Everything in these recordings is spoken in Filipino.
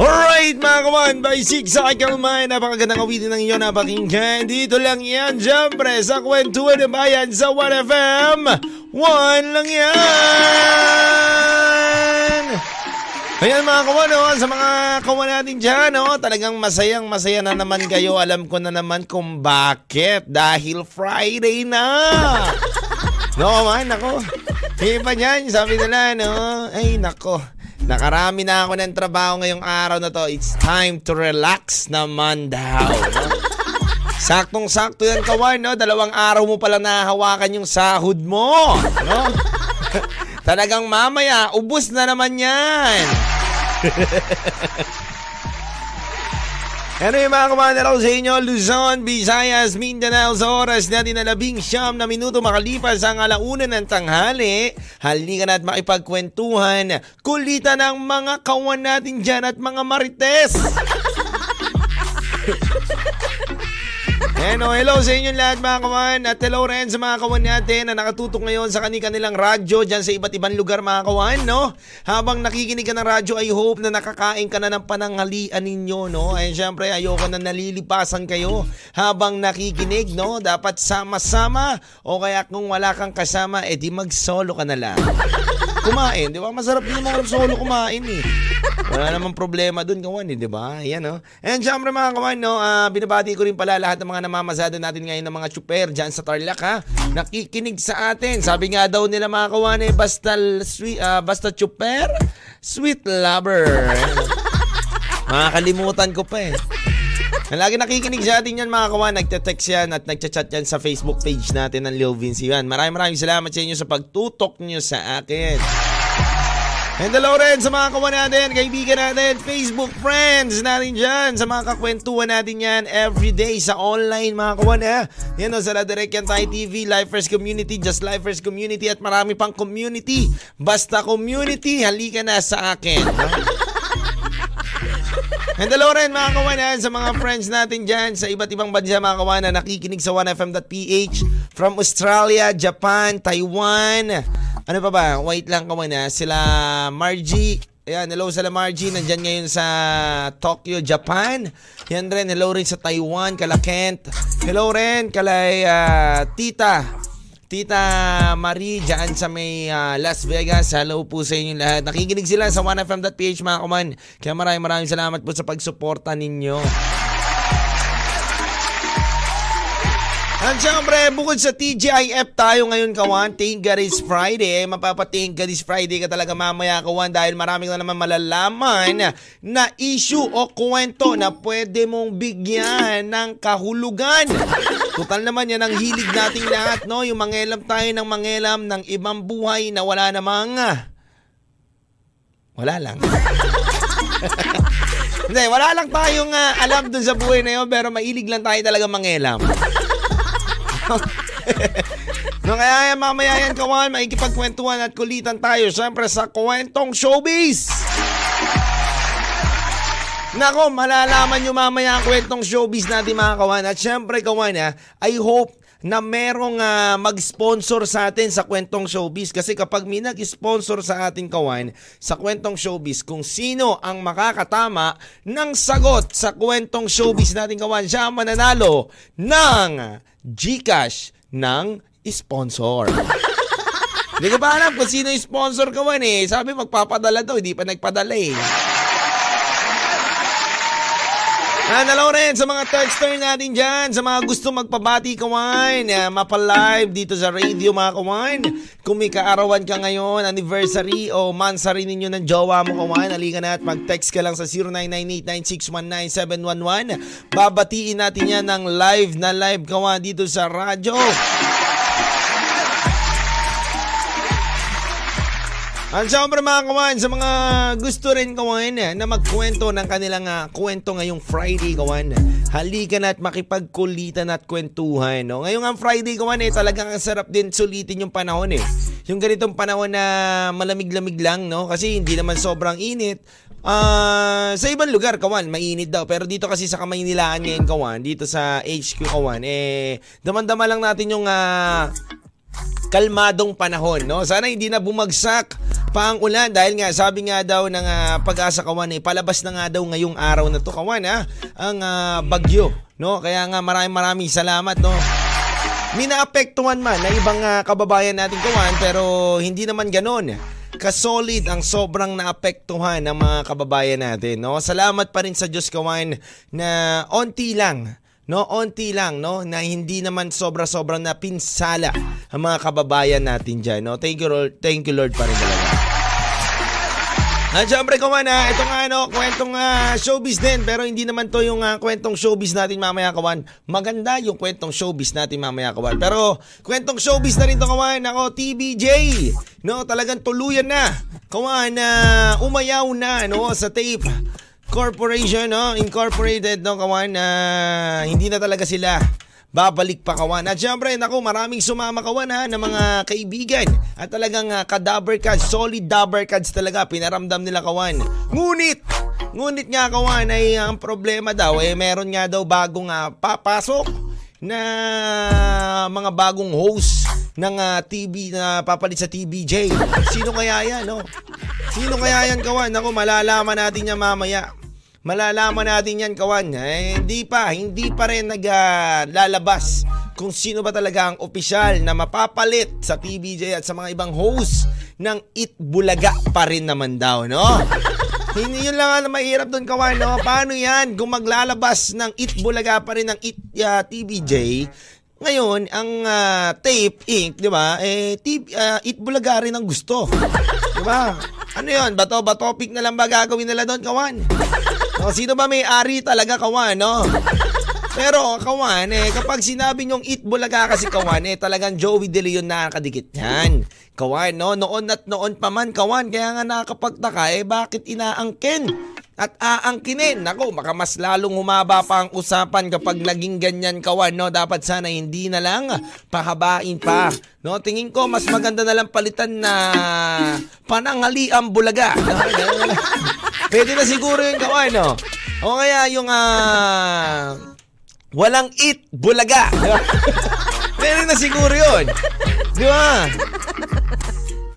Alright mga kawan, by 6 sa kakalmay, napakagandang awitin ng inyo napakinggan. Dito lang yan, syempre, sa kwentuhan ng bayan sa 1FM. One lang yan! Ayan mga kawan, oh, sa mga kawan natin dyan, oh, talagang masayang masaya na naman kayo. Alam ko na naman kung bakit. Dahil Friday na! No man, nako. Iba niyan, sabi nila, no? Ay, nako. Nakarami na ako ng trabaho ngayong araw na to. It's time to relax naman daw. No? Saktong-sakto yan, kawan, no? Dalawang araw mo pala nahahawakan yung sahod mo. No? Talagang mamaya, ubus na naman yan. Ano yung mga kumanda raw sa inyo, Luzon, Visayas, Mindanao sa oras na labing siyam na minuto makalipas ang alauna ng tanghali. Halika na at makipagkwentuhan. Kulitan ng mga kawan natin dyan at mga marites. Ano, hello sa inyong lahat mga kawan at hello rin sa mga kawan natin na nakatutok ngayon sa kanilang radyo dyan sa iba't ibang lugar mga kawan, no? Habang nakikinig ka ng radyo, I hope na nakakain ka na ng pananghalian ninyo, no? Ay syempre, ayoko na nalilipasan kayo habang nakikinig, no? Dapat sama-sama o kaya kung wala kang kasama, edi mag-solo ka na lang. Kumain, di ba? Masarap din mga solo kumain eh. Wala namang problema dun, kawan, eh, di ba? Yan, no? And syempre mga kawan, no? Uh, binabati ko rin pala lahat ng mga namamasada natin ngayon ng mga chuper dyan sa Tarlac, ha? Nakikinig sa atin. Sabi nga daw nila mga kawan, eh, basta, sweet, uh, basta chuper, sweet lover. Makakalimutan ko pa eh. Lagi nakikinig sa atin yan mga kawan. Nagte-text yan at nagchat-chat yan sa Facebook page natin ng Lil Vince yan. Maraming maraming salamat sa inyo sa pagtutok nyo sa akin. And hello rin sa mga kawan natin, kaibigan natin, Facebook friends natin dyan, sa mga kakwentuhan natin yan everyday sa online mga kawan ha. Yan o, sa La Direct yan tayo TV, Lifers Community, Just Lifers Community at marami pang community. Basta community, halika na sa akin. No? Hello rin mga kawanan sa mga friends natin dyan sa iba't ibang bansa mga kawanan nakikinig sa 1FM.ph from Australia, Japan, Taiwan. Ano pa ba? Wait lang kawanan. Sila Margie, Ayan, hello sa Margie. Nandyan ngayon sa Tokyo, Japan. Yan rin, hello rin sa Taiwan, kala Kent. Hello rin kalay uh, Tita. Tita Marie dyan sa may uh, Las Vegas. Hello po sa inyo lahat. Nakikinig sila sa 1FM.ph mga kuman. Kaya maraming maraming salamat po sa pagsuporta ninyo. At syempre, bukod sa TGIF tayo ngayon kawan, Thank God Friday. Mapapating God it's Friday ka talaga mamaya kawan dahil marami na naman malalaman na issue o kwento na pwede mong bigyan ng kahulugan. Total naman yan ang hilig nating lahat, no? Yung mangelam tayo ng mangelam ng ibang buhay na wala namang... Wala lang. Hindi, wala lang tayong uh, alam dun sa buhay na yun pero mailig lang tayo talaga mangelam. No, kaya yan, mamaya yan, kawan, maikipagkwentuhan at kulitan tayo, syempre, sa kwentong showbiz. Nako, malalaman nyo mamaya ang kwentong showbiz natin mga kawan. At syempre, kawan, ha, I hope na merong uh, mag-sponsor sa atin sa kwentong showbiz. Kasi kapag may nag-sponsor sa ating kawan sa kwentong showbiz, kung sino ang makakatama ng sagot sa kwentong showbiz natin kawan, siya mananalo ng Gcash ng sponsor. Hindi ko pa alam kung sino yung sponsor kawan eh. Sabi magpapadala daw, hindi pa nagpadala eh. Hello rin sa mga texter natin dyan, sa mga gusto magpabati kawan, uh, mapalive dito sa radio mga kawan. Kung may kaarawan ka ngayon, anniversary o mansari ninyo ng jowa mo kawan, halika na at mag-text ka lang sa 0998-9619711. Babatiin natin yan ng live na live kawan dito sa radyo. At syempre mga kawan, sa mga gusto rin kawan eh, na magkwento ng kanilang uh, kwento ngayong Friday kawan, halika na at makipagkulitan at kwentuhan. No? Ngayong ang Friday kawan eh, talagang ang sarap din sulitin yung panahon eh. Yung ganitong panahon na malamig-lamig lang, no? Kasi hindi naman sobrang init. Uh, sa ibang lugar, kawan, mainit daw. Pero dito kasi sa Kamaynilaan ngayon, kawan, dito sa HQ, kawan, eh, damandama lang natin yung uh, kalmadong panahon, no? Sana hindi na bumagsak pa ang ulan dahil nga sabi nga daw ng uh, pag-asa kawan eh palabas na nga daw ngayong araw na to kawan ha ang uh, bagyo no? Kaya nga maraming maraming salamat no? Minaapektuhan man na ibang uh, kababayan natin kawan pero hindi naman ganon. Kasolid ang sobrang naapektuhan ng mga kababayan natin no? Salamat pa rin sa Diyos kawan na onti lang no onti lang no na hindi naman sobra-sobrang na pinsala ang mga kababayan natin diyan no thank you Lord thank you Lord pa rin talaga Ah, syempre kawan ha, ito nga ano, kwentong uh, showbiz din pero hindi naman to yung uh, kwentong showbiz natin mamaya kawan. Maganda yung kwentong showbiz natin mamaya kawan. Pero kwentong showbiz na rin to kawan. Ako, TBJ. No, talagang tuluyan na. Kawan uh, umayaw na no sa tape. Corporation, no? Incorporated, no, kawan, uh, hindi na talaga sila babalik pa kawan. At syempre, naku, maraming sumama kawan ha, ng mga kaibigan. At talagang uh, ka-dabber cards, solid dabber cards talaga, pinaramdam nila kawan. Ngunit, ngunit nga kawan ay ang problema daw, eh meron nga daw bagong uh, papasok na mga bagong host ng uh, TV na papalit sa TBJ. Sino kaya yan, no? Sino kaya yan, kawan? Ako, malalaman natin yan mamaya. Malalaman natin yan, kawan. Eh, hindi pa, hindi pa rin naglalabas uh, kung sino ba talaga ang opisyal na mapapalit sa TVJ at sa mga ibang host ng It Bulaga pa rin naman daw, no? Hindi yun lang ang mahirap doon, kawan, no? Paano yan kung maglalabas ng It Bulaga pa rin ng It uh, TVJ? Ngayon, ang uh, Tape Inc., di ba? Eh, tip, uh, It Bulaga rin ang gusto. Di ba? Ano yun? Bato, ba topic na lang ba gagawin nila doon, kawan? O, sino ba may-ari talaga, kawan, no? Pero, kawan, eh, kapag sinabi nyong eat bulaga kasi, kawan, eh, talagang Joey De Leon nakakadikit yan. Kawan, no? Noon at noon pa man, kawan, kaya nga nakakapagtaka, eh, bakit inaangkin? at aangkinin. Nako, baka mas lalong humaba pa ang usapan kapag naging ganyan kawan, no? Dapat sana hindi na lang pahabain pa. No, tingin ko mas maganda na lang palitan na panangali ang bulaga. Pwede na siguro yung kawan, no? O kaya yung uh, walang eat bulaga. Pwede na siguro yun. Di ba?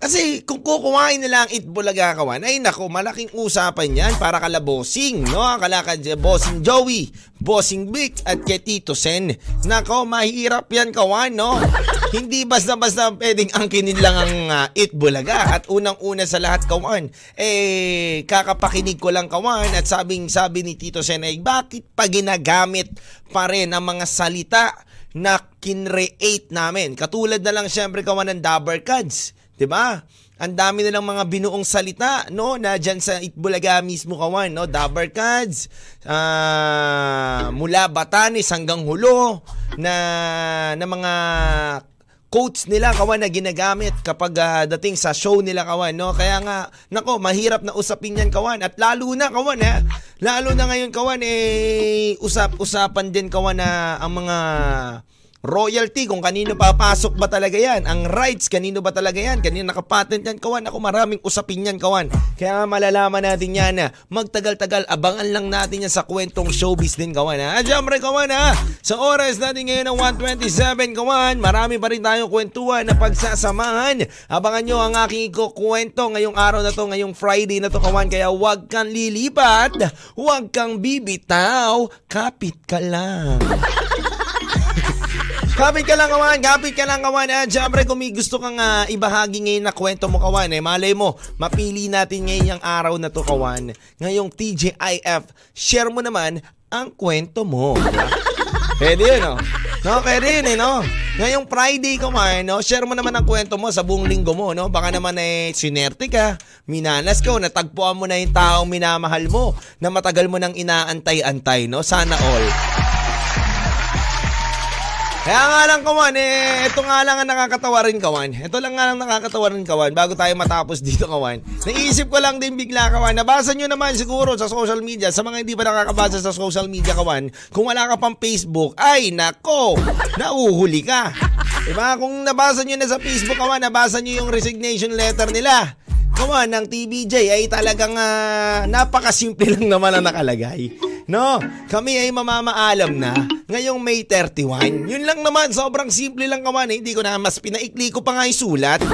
Kasi kung kukuhain nila ang Itbulaga kawan, ay nako, malaking usapan yan para kala bossing, no? Kalakad bossing Joey, bossing Vic, at kay Tito Sen. Nako, mahirap yan kawan, no? Hindi basta-basta pwedeng angkinin lang ang uh, Itbulaga. At unang-una sa lahat kawan, eh, kakapakinig ko lang kawan at sabing sabi ni Tito Sen ay bakit pa ginagamit pa rin ang mga salita na kinreate namin. Katulad na lang syempre kawan ng Dabber Cards 'Di ba? Ang dami nilang mga binuong salita, no, na diyan sa Itbulaga mismo kawan, no, Dabber Cards, uh, mula Batanes hanggang Hulo na na mga quotes nila kawan na ginagamit kapag uh, dating sa show nila kawan no? Kaya nga nako mahirap na usapin yan kawan. At lalo na kawan ha lalo na ngayon kawan eh usap-usapan din kawan na ang mga royalty kung kanino papasok ba talaga yan. Ang rights, kanino ba talaga yan? Kanino nakapatent yan, kawan? Ako maraming usapin yan, kawan. Kaya malalaman natin yan na magtagal-tagal, abangan lang natin yan sa kwentong showbiz din, kawan. Ha? At syempre, kawan, ha? Sa oras natin ngayon ng 127, kawan, marami pa rin tayong kwentuhan na pagsasamahan. Abangan nyo ang aking kwento ngayong araw na to, ngayong Friday na to, kawan. Kaya huwag kang lilipat, huwag kang bibitaw, kapit ka lang. Kapit ka lang kawan, kapit ka lang kawan. At syempre kung may gusto kang uh, ibahagi ngayon na kwento mo kawan, eh, malay mo, mapili natin ngayon yung araw na to kawan. Ngayong TJIF, share mo naman ang kwento mo. Pwede yun, no? No, pwede yun, eh, no? Ngayong Friday ko man, no? Share mo naman ang kwento mo sa buong linggo mo, no? Baka naman eh, sinerte ka, minanas ka, natagpuan mo na yung taong minamahal mo na matagal mo nang inaantay-antay, no? Sana all. Kaya nga lang, Kawan, eh, ito nga lang ang nakakatawa rin, Kawan. Ito lang nga lang nakakatawa rin, Kawan, bago tayo matapos dito, Kawan. Naisip ko lang din bigla, Kawan. Nabasa nyo naman siguro sa social media, sa mga hindi pa nakakabasa sa social media, Kawan, kung wala ka pang Facebook, ay, nako, nauhuli ka. Diba? Kung nabasa nyo na sa Facebook, Kawan, nabasa nyo yung resignation letter nila. Kawan, ng TBJ ay talagang uh, napakasimple lang naman ang nakalagay. No, kami ay mamamaalam na ngayong May 31. Yun lang naman, sobrang simple lang kawan. Eh. Hindi ko na mas pinaikli ko pa nga yung sulat.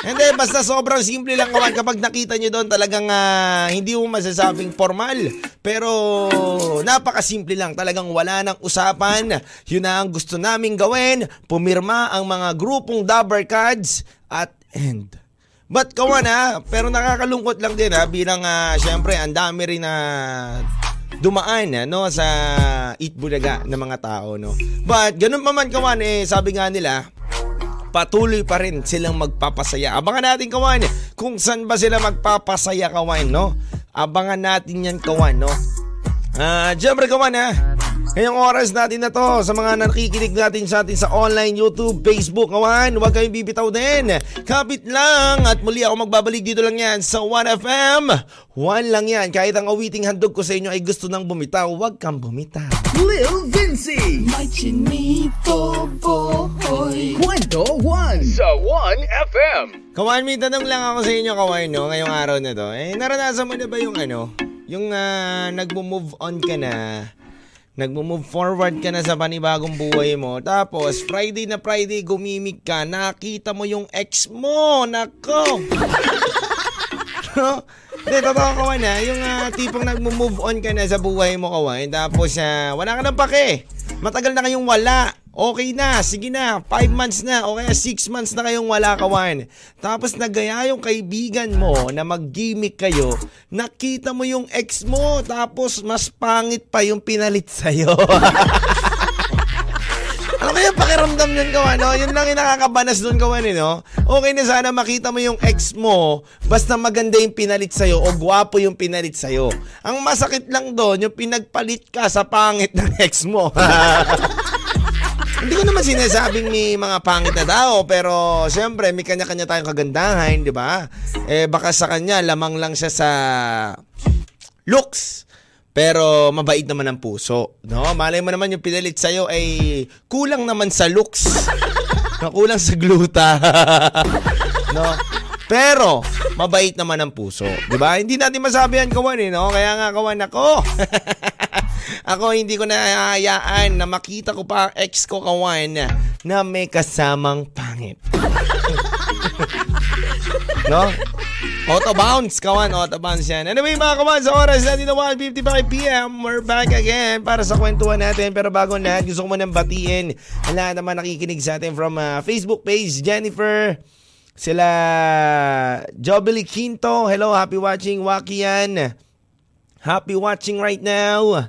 Hindi, basta sobrang simple lang kawan. Kapag nakita nyo doon talagang uh, hindi mo masasabing formal. Pero napakasimple lang. Talagang wala nang usapan. Yun na ang gusto naming gawin. Pumirma ang mga grupong Dabber Cards at end. But kawan ha, pero nakakalungkot lang din ha, bilang uh, syempre ang dami rin na dumaan no sa Itbulaga ng mga tao no. But ganun pa man kawan eh sabi nga nila patuloy pa rin silang magpapasaya. Abangan natin kawan kung saan ba sila magpapasaya kawan no. Abangan natin yan kawan no. Ah, uh, Siyempre kawan ha, Ngayong oras natin na to sa mga nakikinig natin sa atin sa online, YouTube, Facebook, kawan. Huwag kayong bibitaw din. Kapit lang at muli ako magbabalik dito lang yan sa 1FM. One lang yan. Kahit ang awiting handog ko sa inyo ay gusto nang bumitaw, huwag kang bumitaw. Lil Vinci, my chinito boy. Kwento 1 sa 1FM. Kawan, may tanong lang ako sa inyo, kawan, no? Ngayong araw na to. Eh, naranasan mo na ba yung ano? Yung uh, nagmo-move on ka na nagmo-move forward ka na sa panibagong buhay mo. Tapos, Friday na Friday, gumimik ka, nakita mo yung ex mo. Nako! Hindi, totoo kawan ha. Yung uh, tipong nagmo-move on ka na sa buhay mo kawan. Tapos, uh, wala ka nang pake. Matagal na kayong wala. Okay na, sige na, 5 months na o kaya 6 months na kayong wala kawan. Tapos nagaya yung kaibigan mo na mag-gimmick kayo, nakita mo yung ex mo, tapos mas pangit pa yung pinalit sa'yo. ano kaya pakiramdam yun kawan, no? Yun lang yung nakakabanas doon kawan, eh, no? Okay na sana makita mo yung ex mo, basta maganda yung pinalit sa'yo o gwapo yung pinalit sa'yo. Ang masakit lang doon, yung pinagpalit ka sa pangit ng ex mo. Hindi ko naman sinasabing may mga pangit na tao, pero siyempre may kanya-kanya tayong kagandahan, di ba? Eh baka sa kanya lamang lang siya sa looks. Pero mabait naman ang puso, no? Malay mo naman yung pinalit sa'yo ay kulang naman sa looks. no, sa gluta. no? Pero, mabait naman ang puso. Di ba? Hindi natin masabi yan, kawan, eh, no? Kaya nga, kawan, ako. Ako hindi ko nahahayaan na makita ko pa ang ex ko kawan na may kasamang pangit. no? Auto bounce, kawan. Auto bounce yan. Anyway, mga kawan, sa oras natin na 1.55pm, we're back again para sa kwentuhan natin. Pero bago na, gusto ko munang batiin ang lahat naman nakikinig sa atin from uh, Facebook page, Jennifer, sila Jobely Quinto, hello, happy watching, Wakian. Happy watching right now.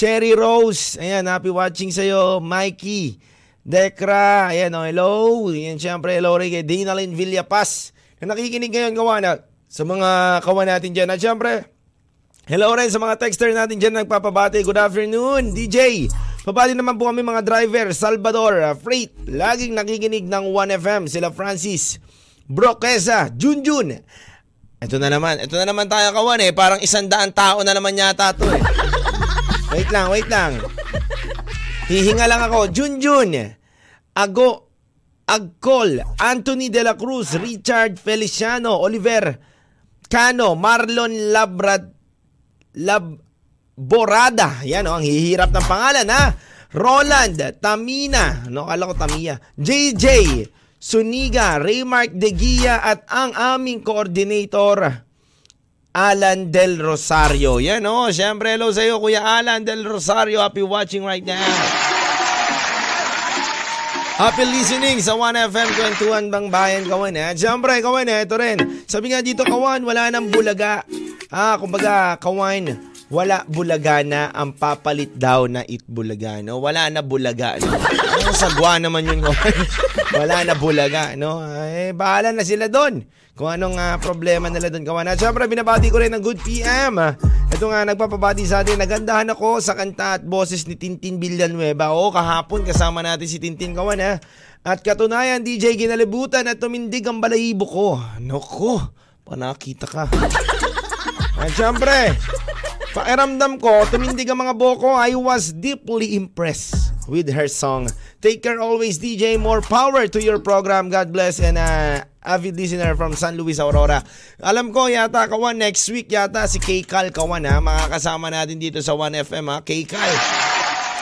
Cherry Rose, ayan, happy watching sa'yo. Mikey, Dekra, ayan, oh, hello. Ayan, syempre, hello rin kay Dinalyn Villapas na nakikinig ngayon kawana sa mga kawan natin dyan. At syempre, hello rin sa mga texter natin dyan nagpapabati. Good afternoon, DJ. Pabati naman po kami mga driver, Salvador, uh, Freight, laging nakikinig ng 1FM, sila Francis, Broquesa, Junjun. Ito na naman, ito na naman tayo kawan eh, parang isang daan tao na naman yata to eh. Wait lang, wait lang. Hihinga lang ako. Junjun, Ago, Agcol, Anthony De La Cruz, Richard Feliciano, Oliver Cano, Marlon Labrad, Lab, Borada. Yan o, oh, ang hihirap ng pangalan ha. Roland, Tamina, no, kala ko Tamia. JJ, Suniga, Raymark De Gia at ang aming coordinator, Alan Del Rosario. Yan o, oh, syempre hello sa iyo Kuya Alan Del Rosario. Happy watching right now. Happy listening sa 1FM Kwentuhan Bang Bayan Kawan eh. Siyempre kawan eh, ito rin. Sabi nga dito kawan, wala nang bulaga. Ah, kumbaga kawan, wala bulaga na ang papalit daw na itbulaga, no? Wala na bulaga, no? Ano sagwa naman yun, kawan? wala na bulaga, no? Eh, bahala na sila doon. Kung anong uh, problema nila doon, kawan. At syempre, binabati ko rin ng good PM. Ito nga, nagpapabati sa atin. Nagandahan ako sa kanta at boses ni Tintin Villanueva. Oo, kahapon kasama natin si Tintin, kawan, ha? At katunayan, DJ ginalibutan at tumindig ang balahibo ko. Noko, panakita ka. At syempre, pakiramdam ko, tumindig ang mga boko, I was deeply impressed with her song. Take care always, DJ. More power to your program. God bless and uh, avid listener from San Luis, Aurora. Alam ko yata kawan next week yata si Kay kawan ha. Makakasama natin dito sa 1FM ha. Kay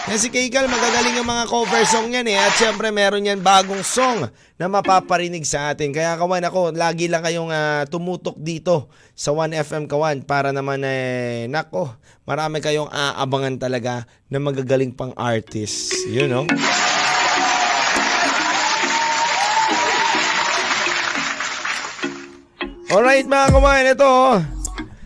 yan si Keikal, magagaling ang mga cover song yan eh. At syempre meron yan bagong song na mapaparinig sa atin. Kaya kawan ako, lagi lang kayong uh, tumutok dito sa 1FM kawan para naman eh, nako, marami kayong aabangan talaga na magagaling pang artist. You know? Alright mga kawan, ito oh.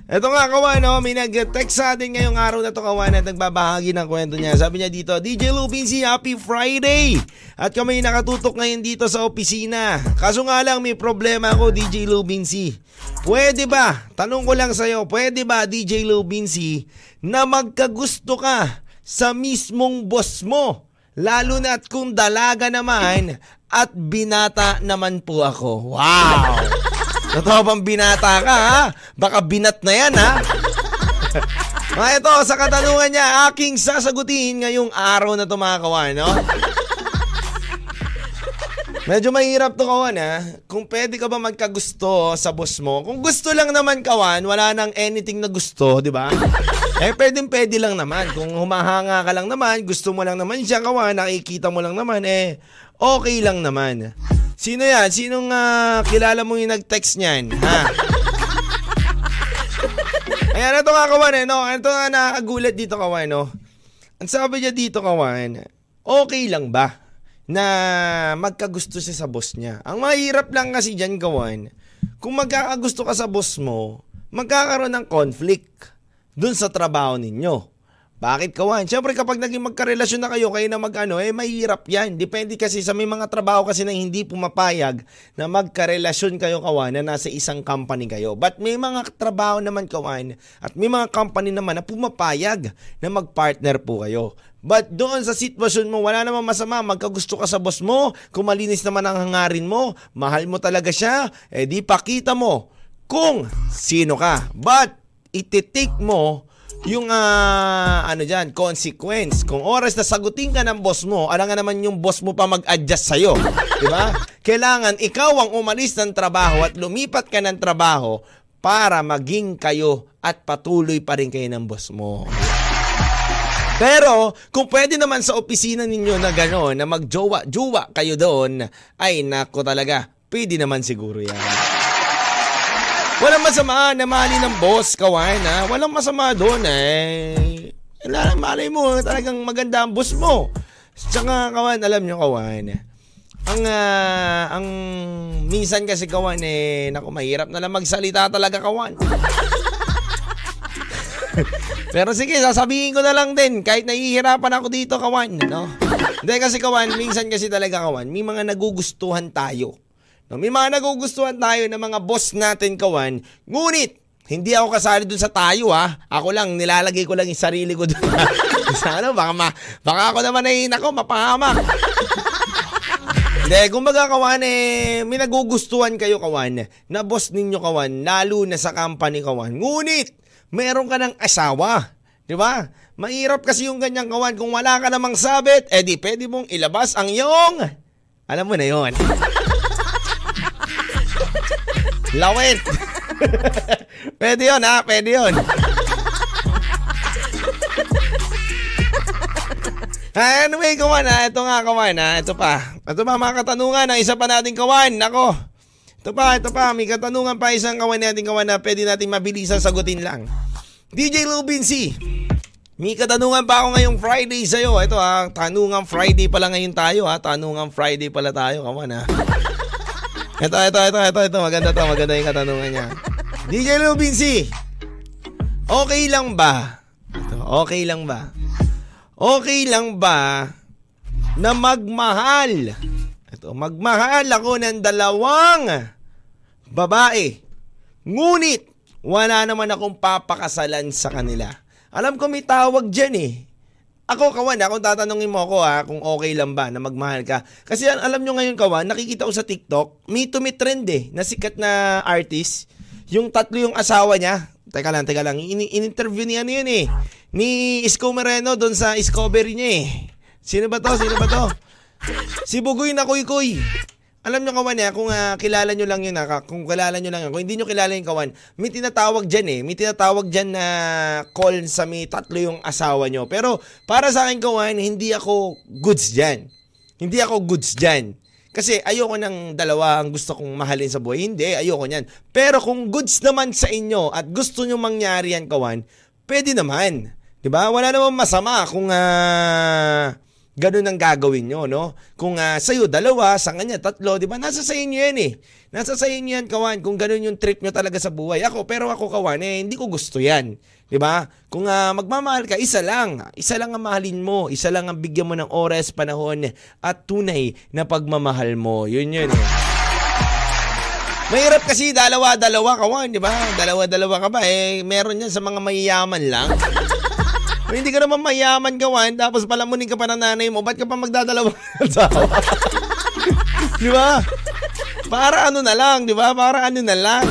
Ito nga kawan, no? may nag-text sa atin ngayong araw na to kawan at nagbabahagi ng kwento niya. Sabi niya dito, DJ Lupin si Happy Friday! At kami nakatutok ngayon dito sa opisina. Kaso nga lang may problema ako DJ Lubinsi. Pwede ba, tanong ko lang sa'yo, pwede ba DJ Lubinsi na magkagusto ka sa mismong boss mo? Lalo na at kung dalaga naman at binata naman po ako. Wow! Totoo bang binata ka ha? Baka binat na yan ha? Mga ito, sa katanungan niya, aking sasagutin ngayong araw na tumakawan, no? Medyo mahirap to kawan ha. Kung pwede ka ba magkagusto sa boss mo. Kung gusto lang naman kawan, wala nang anything na gusto, di ba? Eh pwedeng pwede lang naman. Kung humahanga ka lang naman, gusto mo lang naman siya kawan, nakikita mo lang naman, eh okay lang naman. Sino yan? Sinong uh, kilala mo yung nag-text niyan? Ha? Ayan, ito nga kawan eh, no? Ito nga nakakagulat dito kawan, no? Ang sabi niya dito kawan, okay lang ba na magkagusto siya sa boss niya? Ang mahirap lang kasi dyan kawan, kung magkakagusto ka sa boss mo, magkakaroon ng conflict dun sa trabaho ninyo. Bakit kawan? Siyempre kapag naging magkarelasyon na kayo, kayo na mag-ano, eh mahirap yan. Depende kasi sa may mga trabaho kasi na hindi pumapayag na magkarelasyon kayo kawan na nasa isang company kayo. But may mga trabaho naman kawan at may mga company naman na pumapayag na magpartner po kayo. But doon sa sitwasyon mo, wala namang masama. Magkagusto ka sa boss mo, kung malinis naman ang hangarin mo, mahal mo talaga siya, eh di pakita mo kung sino ka. But ititik mo yung uh, ano diyan, consequence. Kung oras na sagutin ka ng boss mo, alam nga naman yung boss mo pa mag-adjust sa iyo, 'di ba? Kailangan ikaw ang umalis ng trabaho at lumipat ka ng trabaho para maging kayo at patuloy pa rin kayo ng boss mo. Pero kung pwede naman sa opisina ninyo na gano'n, na magjowa-jowa kayo doon, ay nako talaga, pwede naman siguro yan. Walang masama na mali ng boss, kawan, ha? Walang masama doon, eh. Wala, malay mo, talagang maganda ang boss mo. Tsaka, kawan, alam nyo, kawan, ang, uh, ang minsan kasi, kawan, eh, naku, mahirap na lang magsalita talaga, kawan. Pero sige, sasabihin ko na lang din, kahit nahihirapan ako dito, kawan, no? Hindi kasi, kawan, minsan kasi talaga, kawan, may mga nagugustuhan tayo. No, may mga nagugustuhan tayo ng mga boss natin kawan, ngunit hindi ako kasali dun sa tayo ha. Ako lang, nilalagay ko lang yung sarili ko dun. sa ano, baka, ma, baka ako naman ay, nako, mapahamak. Hindi, kumbaga kawan eh, may nagugustuhan kayo kawan, na boss ninyo kawan, lalo na sa company kawan. Ngunit, meron ka ng asawa. Di ba? Mahirap kasi yung ganyang kawan. Kung wala ka namang sabit, eh di pwede mong ilabas ang iyong... Alam mo na yon. Lawit. pwede yun ha, pwede yun. anyway, kawan ha, ito nga kawan ha, ito pa. Ito pa mga katanungan ng isa pa nating kawan. Nako, ito pa, ito pa, may katanungan pa isang kawan natin kawan na pwede natin mabilisan sagutin lang. DJ Lubin C. May katanungan pa ako ngayong Friday sa'yo. Ito ha, tanungan Friday pala ngayon tayo ha. Tanungan Friday pala tayo, kawan ha. Ito, ito, ito, ito, ito. Maganda to. Maganda yung katanungan niya. DJ Lubin C. Okay lang ba Okay lang ba? Okay lang ba na magmahal? Ito, magmahal ako ng dalawang babae. Ngunit, wala naman akong papakasalan sa kanila. Alam ko may tawag dyan eh. Ako, Kawan, ha, kung tatanungin mo ako ha, kung okay lang ba na magmahal ka. Kasi alam nyo ngayon, Kawan, nakikita ko sa TikTok, me to me trend eh, na sikat na artist. Yung tatlo yung asawa niya. Teka lang, teka lang. In- in-interview niya ano yun eh. Ni Isko Moreno doon sa Discovery niya eh. Sino ba to? Sino ba to? Si Bugoy na Kuy Kuy. Alam nyo kawan eh, kung uh, kilala nyo lang yun, uh, kung kilala nyo lang yun, kung hindi nyo kilala yung kawan, may tinatawag dyan eh, may tinatawag dyan na call sa may tatlo yung asawa nyo. Pero para sa akin kawan, hindi ako goods dyan. Hindi ako goods dyan. Kasi ayoko ng dalawa ang gusto kong mahalin sa buhay. Hindi, ayoko niyan. Pero kung goods naman sa inyo at gusto nyo mangyari yan kawan, pwede naman. 'Di ba? Wala namang masama kung uh, ganun ang gagawin nyo, no? Kung uh, sa'yo dalawa, sa kanya tatlo, di ba? Nasa sa inyo yan eh. Nasa sa inyo yan, kawan, kung ganun yung trip nyo talaga sa buhay. Ako, pero ako, kawan, eh, hindi ko gusto yan. Di ba? Kung uh, magmamahal ka, isa lang. Isa lang ang mahalin mo. Isa lang ang bigyan mo ng oras, panahon, at tunay na pagmamahal mo. Yun yun eh. Mahirap kasi dalawa-dalawa kawan, di ba? Dalawa-dalawa ka ba? Eh, meron yan sa mga mayayaman lang. Hindi ka naman mayaman gawan, tapos palamunin ka pa ng nanay mo, ba't ka pa magdadalawang asawa? di ba? Para ano na lang, di ba? Para ano na lang.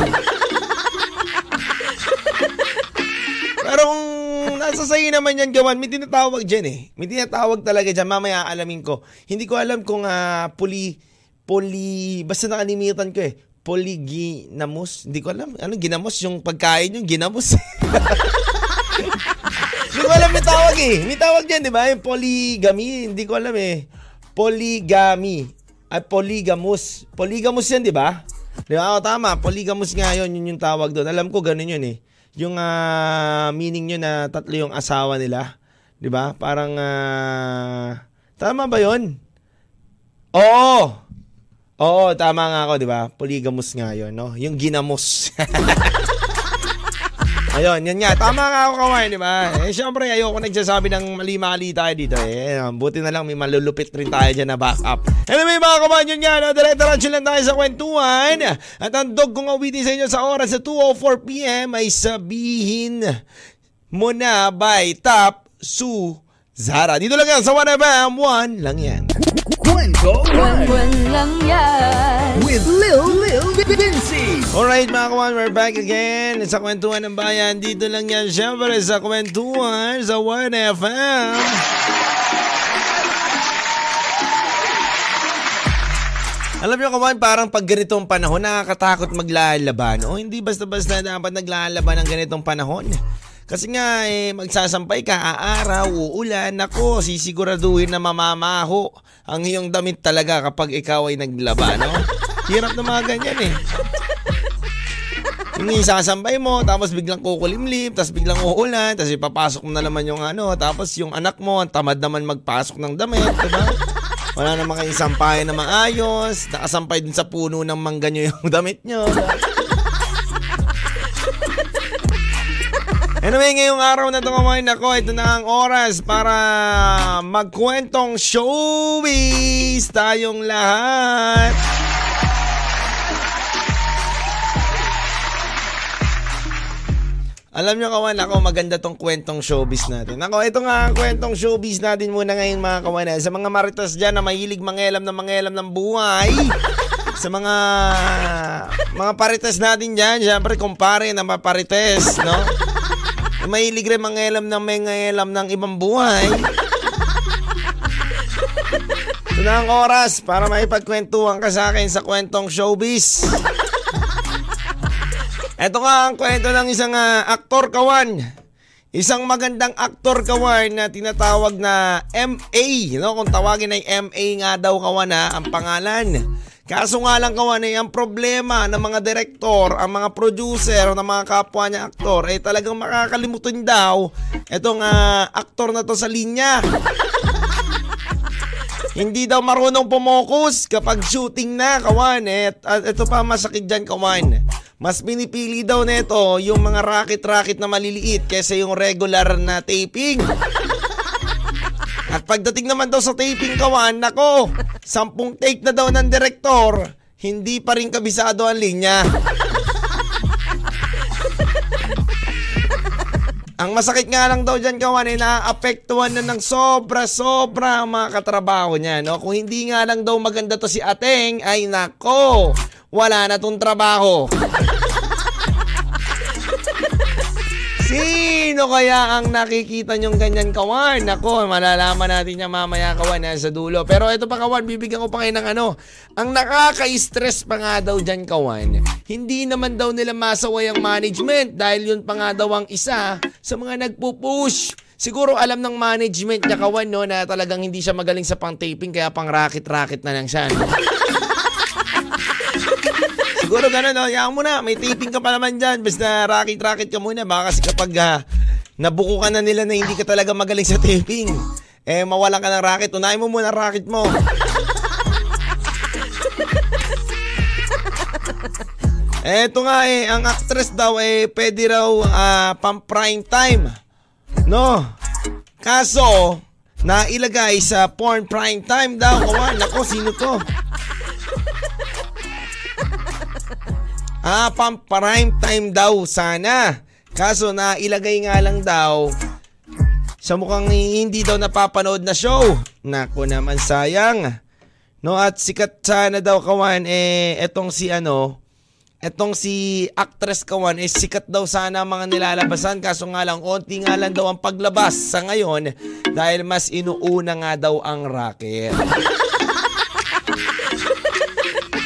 Pero kung nasa sayo naman yan gawan, may tinatawag dyan eh. May tinatawag talaga dyan, mamaya alamin ko. Hindi ko alam kung uh, puli, puli, basta nakalimitan ko eh. Polyginamos? Hindi ko alam. Ano, ginamos? Yung pagkain yung ginamos. Hindi ko alam may tawag eh. May tawag dyan, di ba? Yung polygamy. Hindi ko alam eh. Polygamy. Ay, polygamous. Polygamous yan, di ba? Di ba? Oh, tama. Polygamous nga yun. Yun yung tawag doon. Alam ko, ganun yun eh. Yung uh, meaning nyo na tatlo yung asawa nila. Di ba? Parang, uh, tama ba yun? Oo. Oo, tama nga ako, di ba? Polygamous nga yun, no? Yung ginamos. Ayun, yan nga. Tama nga ako kawain, di ba? Eh, syempre, ayoko nagsasabi ng mali-mali tayo dito. Eh, buti na lang may malulupit rin tayo dyan na backup. Anyway, mga kawain, yun nga. No? Diretso lang tayo sa kwentuhan. At ang dog kong awitin sa inyo sa oras sa 2.04pm ay sabihin mo na by Top Su Zara. Dito lang yan sa 1FM. 1 lang yan. Kwento Buwan lang yan. with Lil Lil Vinci. Alright mga kawan, we're back again sa Kwentuhan ng Bayan. Dito lang yan syempre sa Kwentuhan sa 1FM. Alam niyo kawan, parang pag ganitong panahon, nakakatakot maglalaban. O hindi basta-basta dapat naglalaban ng ganitong panahon. Kasi nga, eh, magsasampay ka, aaraw, uulan, nako, sisiguraduhin na mamamaho ang iyong damit talaga kapag ikaw ay naglaba, no? Hirap na mga ganyan eh. Yung isasampay mo, tapos biglang kukulimlim, tapos biglang uulan, tapos ipapasok mo na naman yung ano, tapos yung anak mo, ang tamad naman magpasok ng damit, diba? Wala naman kayong sampayan na maayos, nakasampay din sa puno ng mangga nyo yung damit nyo. Anyway, ngayong araw na ito kumain ako, ito na ang oras para magkwentong showbiz tayong lahat. Alam nyo kawan, ako maganda tong kwentong showbiz natin. Ako, ito nga ang kwentong showbiz natin muna ngayon mga kawan. Sa mga maritas dyan na mahilig mangelam na mangelam ng buhay. Sa mga mga parites natin dyan, syempre kumpare na maparites, no? Mahilig rin mangelam ng mangelam ng ibang buhay. Ito na ang oras para maipagkwentuhan ka sa akin sa kwentong showbiz. Ito nga ang kwento ng isang uh, aktor kawan. Isang magandang aktor kawan na tinatawag na MA. No? Kung tawagin ay MA nga daw kawan ha, ang pangalan. Kaso nga lang kawan ay ang problema ng mga direktor, ang mga producer, ng mga kapwa niya aktor ay talagang makakalimutan daw itong uh, aktor na to sa linya. Hindi daw marunong pumokus kapag shooting na, kawan. Eh, at ito pa masakit dyan, kawan Mas pinipili daw nito yung mga racket-racket na maliliit kaysa yung regular na taping. At pagdating naman daw sa taping kawan, nako, sampung take na daw ng direktor, hindi pa rin kabisado ang linya. Ang masakit nga lang daw dyan kawan ay naapektuhan na ng sobra-sobra ang mga katrabaho niya. No? Kung hindi nga lang daw maganda to si Ateng, ay nako, wala na tong trabaho. Sino kaya ang nakikita nyong ganyan kawan? Nako, malalaman natin niya mamaya kawan na sa dulo. Pero ito pa kawan, bibigyan ko pa kayo ng ano. Ang nakaka-stress pa nga daw dyan kawan, hindi naman daw nila masaway ang management dahil yun pa nga daw ang isa sa mga nagpupush. Siguro alam ng management niya kawan no na talagang hindi siya magaling sa pang-taping kaya pang racket-racket na lang siya. No? Siguro gano'n, no? Yan mo na, may taping ka pa naman dyan. Basta racket-racket ka muna. Baka kasi kapag uh, nabuko ka na nila na hindi ka talaga magaling sa taping, eh mawalan ka ng racket. Unahin mo muna ang racket mo. Eto nga eh, ang actress daw eh pwede raw uh, pang prime time. No? Kaso, nailagay sa porn prime time daw. Kawan, nako, sino to? Ah, pang prime time daw sana. Kaso na ilagay nga lang daw sa mukhang hindi daw napapanood na show. Nako naman sayang. No at sikat sana daw kawan eh etong si ano etong si actress kawan eh sikat daw sana mga nilalabasan kaso nga lang onti nga lang daw ang paglabas sa ngayon dahil mas inuuna nga daw ang racket.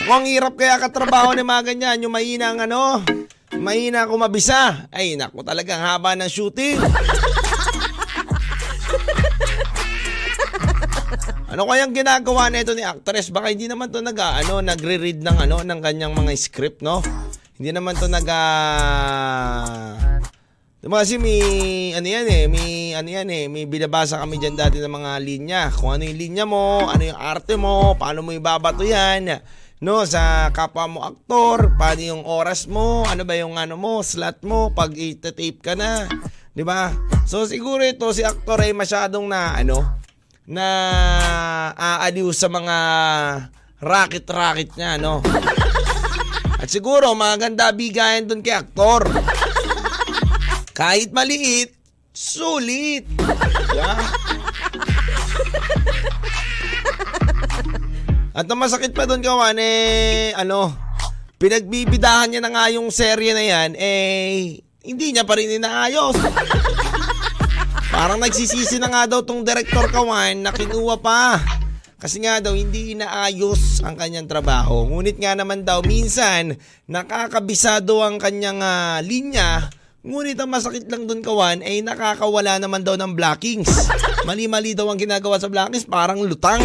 Kung hirap kaya katrabaho ni mga ganyan, yung mahina ang ano, mahina ako mabisa. Ay, naku talagang haba ng shooting. ano kayang ginagawa nito ni actress? Baka hindi naman to nag ano, nagre-read ng ano ng kanyang mga script, no? Hindi naman to nag uh, Diba kasi may, ano yan eh, may, ano yan eh, may binabasa kami dyan dati ng mga linya. Kung ano yung linya mo, ano yung arte mo, paano mo ibabato yan no sa kapwa mo aktor, paano yung oras mo, ano ba yung ano mo, slot mo pag i-tape ka na, 'di ba? So siguro ito si aktor ay masyadong na ano na aaliw sa mga racket-racket niya, no? At siguro maganda bigayan doon kay aktor. Kahit maliit, sulit. Yeah. At ang masakit pa doon, kawan, eh, ano, pinagbibidahan niya na nga yung serye na yan, eh, hindi niya pa rin inaayos. Parang nagsisisi na nga daw tong director kawan na kinuha pa. Kasi nga daw hindi inaayos ang kanyang trabaho. Ngunit nga naman daw minsan nakakabisado ang kanyang uh, linya. Ngunit ang masakit lang doon kawan ay nakakawala naman daw ng blockings. Mali-mali daw ang ginagawa sa blockings parang lutang.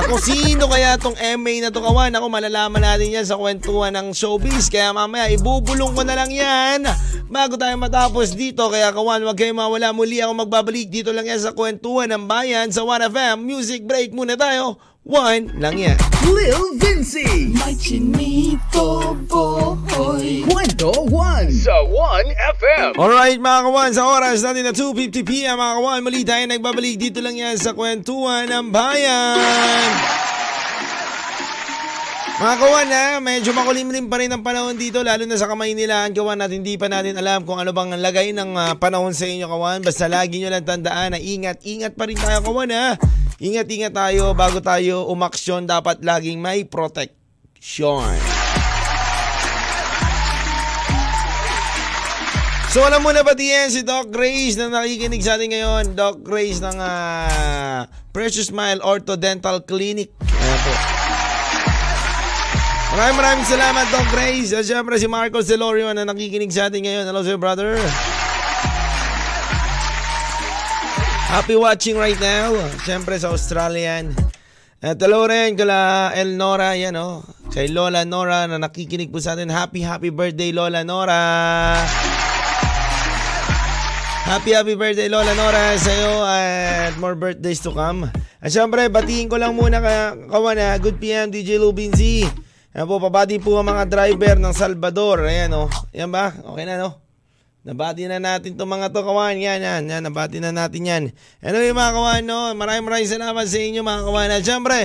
Naku, sino kaya tong MA na to kawan? Ako, malalaman natin yan sa kwentuhan ng showbiz. Kaya mamaya, ibubulong ko na lang yan bago tayo matapos dito. Kaya kawan, wag kayo mawala. Muli ako magbabalik dito lang yan sa kwentuhan ng bayan sa 1FM. Music break muna tayo. One lang yan. Lil Vinci. May chinito boy. Kwento 1 sa 1FM. Alright mga kawan, sa oras natin na 2.50pm mga kawan, muli tayo nagbabalik dito lang yan sa kwentuhan ng bayan. Mga kawan ha, medyo makulimlim pa rin ang panahon dito lalo na sa kamay nila ang kawan at hindi pa natin alam kung ano bang lagay ng uh, panahon sa inyo kawan. Basta lagi nyo lang tandaan na ingat, ingat pa rin tayo kawan ha. Ingat-ingat tayo bago tayo umaksyon dapat laging may protection. So alam mo na ba diyan si Doc Grace na nakikinig sa atin ngayon? Doc Grace ng uh, Precious Smile Ortho Dental Clinic. Ayan. Maraming maraming salamat Doc Grace. At syempre si Marco Celorio na nakikinig sa atin ngayon. Hello sir brother. Happy watching right now. Syempre sa Australian. At hello rin kala El Nora, yan o. Oh. Kay Lola Nora na nakikinig po sa atin. Happy, happy birthday Lola Nora. Happy, happy birthday Lola Nora sa iyo at more birthdays to come. At syempre, batiin ko lang muna ka, kawan na Good PM DJ Lubin Z. Ayan po, pabati po ang mga driver ng Salvador. Ayan o. Yan ba? Okay na no? Nabati na natin itong mga to kawan. Yan, yan, yan. Nabati na natin yan. Anyway mga kawan, no? Maraming maraming salamat sa inyo mga kawan. At syempre,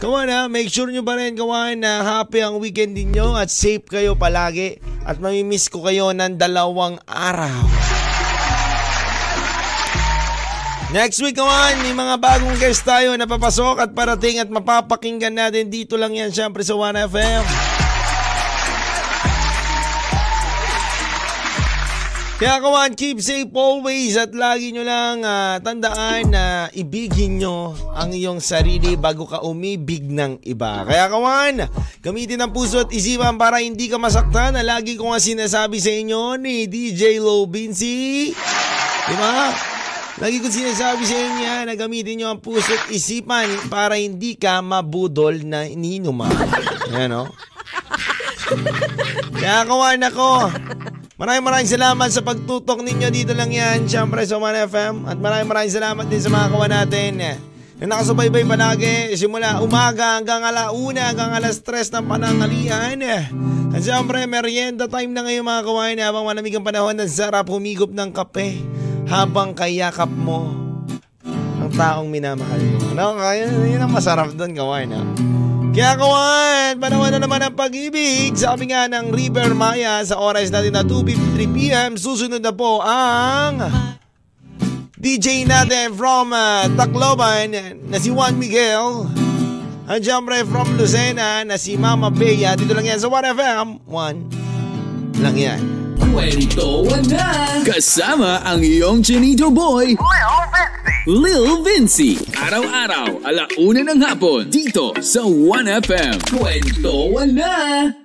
kawan ha, make sure nyo pa rin kawan na happy ang weekend ninyo at safe kayo palagi. At mamimiss ko kayo ng dalawang araw. Next week kawan, may mga bagong guest tayo na papasok at parating at mapapakinggan natin dito lang yan syempre sa 1FM. Kaya kawan, keep safe always at lagi nyo lang ah, tandaan na ibigin nyo ang iyong sarili bago ka umibig ng iba. Kaya kawan, gamitin ang puso at isipan para hindi ka masaktan na lagi ko nga sinasabi sa inyo ni DJ Low Vinci. Diba? Lagi ko sinasabi sa inyo na gamitin nyo ang puso at isipan para hindi ka mabudol na ininuma. Yan o. Kaya kawan ako, Maraming maraming salamat sa pagtutok ninyo dito lang yan, syempre sa 1FM. At maraming maraming salamat din sa mga kawan natin na nakasubaybay palagi simula umaga hanggang alauna hanggang alas stress ng panangalian. At syempre, merienda time na ngayon mga kawan habang malamig ang panahon ang sarap humigop ng kape habang kayakap mo ang taong minamahal mo. Ano, kaya yun ang masarap doon kawan. Ha? Kaya kawan, panahon na naman ang pag-ibig. Sabi nga ng River Maya sa oras natin na 2.53pm, susunod na po ang DJ natin from uh, Tacloban na si Juan Miguel. Ang syempre from Lucena na si Mama Bea. Dito lang yan sa 1FM. 1 lang yan. Kwentuhan na! Kasama ang iyong Chinito Boy, Lil Vinci. Araw-araw, alauna ng hapon, dito sa 1FM. Kwentuhan na!